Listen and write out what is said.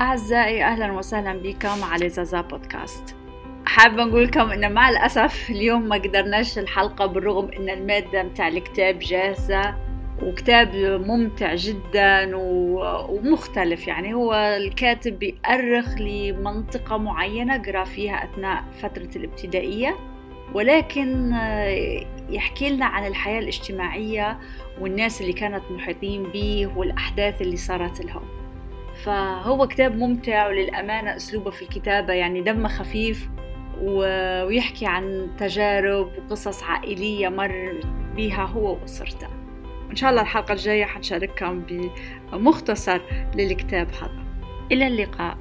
أعزائي أهلا وسهلا بكم على زازا بودكاست. حابة نقول لكم إن مع الأسف اليوم ما قدرناش الحلقة بالرغم إن المادة متاع الكتاب جاهزة وكتاب ممتع جدا ومختلف يعني. هو الكاتب بيأرخ لمنطقة معينة قرأ فيها أثناء فترة الابتدائية ولكن يحكي لنا عن الحياة الاجتماعية والناس اللي كانت محيطين به والأحداث اللي صارت لهم. فهو كتاب ممتع وللأمانة أسلوبه في الكتابة يعني دمه خفيف ويحكي عن تجارب وقصص عائلية مر بيها هو وأسرته. إن شاء الله الحلقة الجاية حنشارككم بمختصر للكتاب هذا. إلى اللقاء.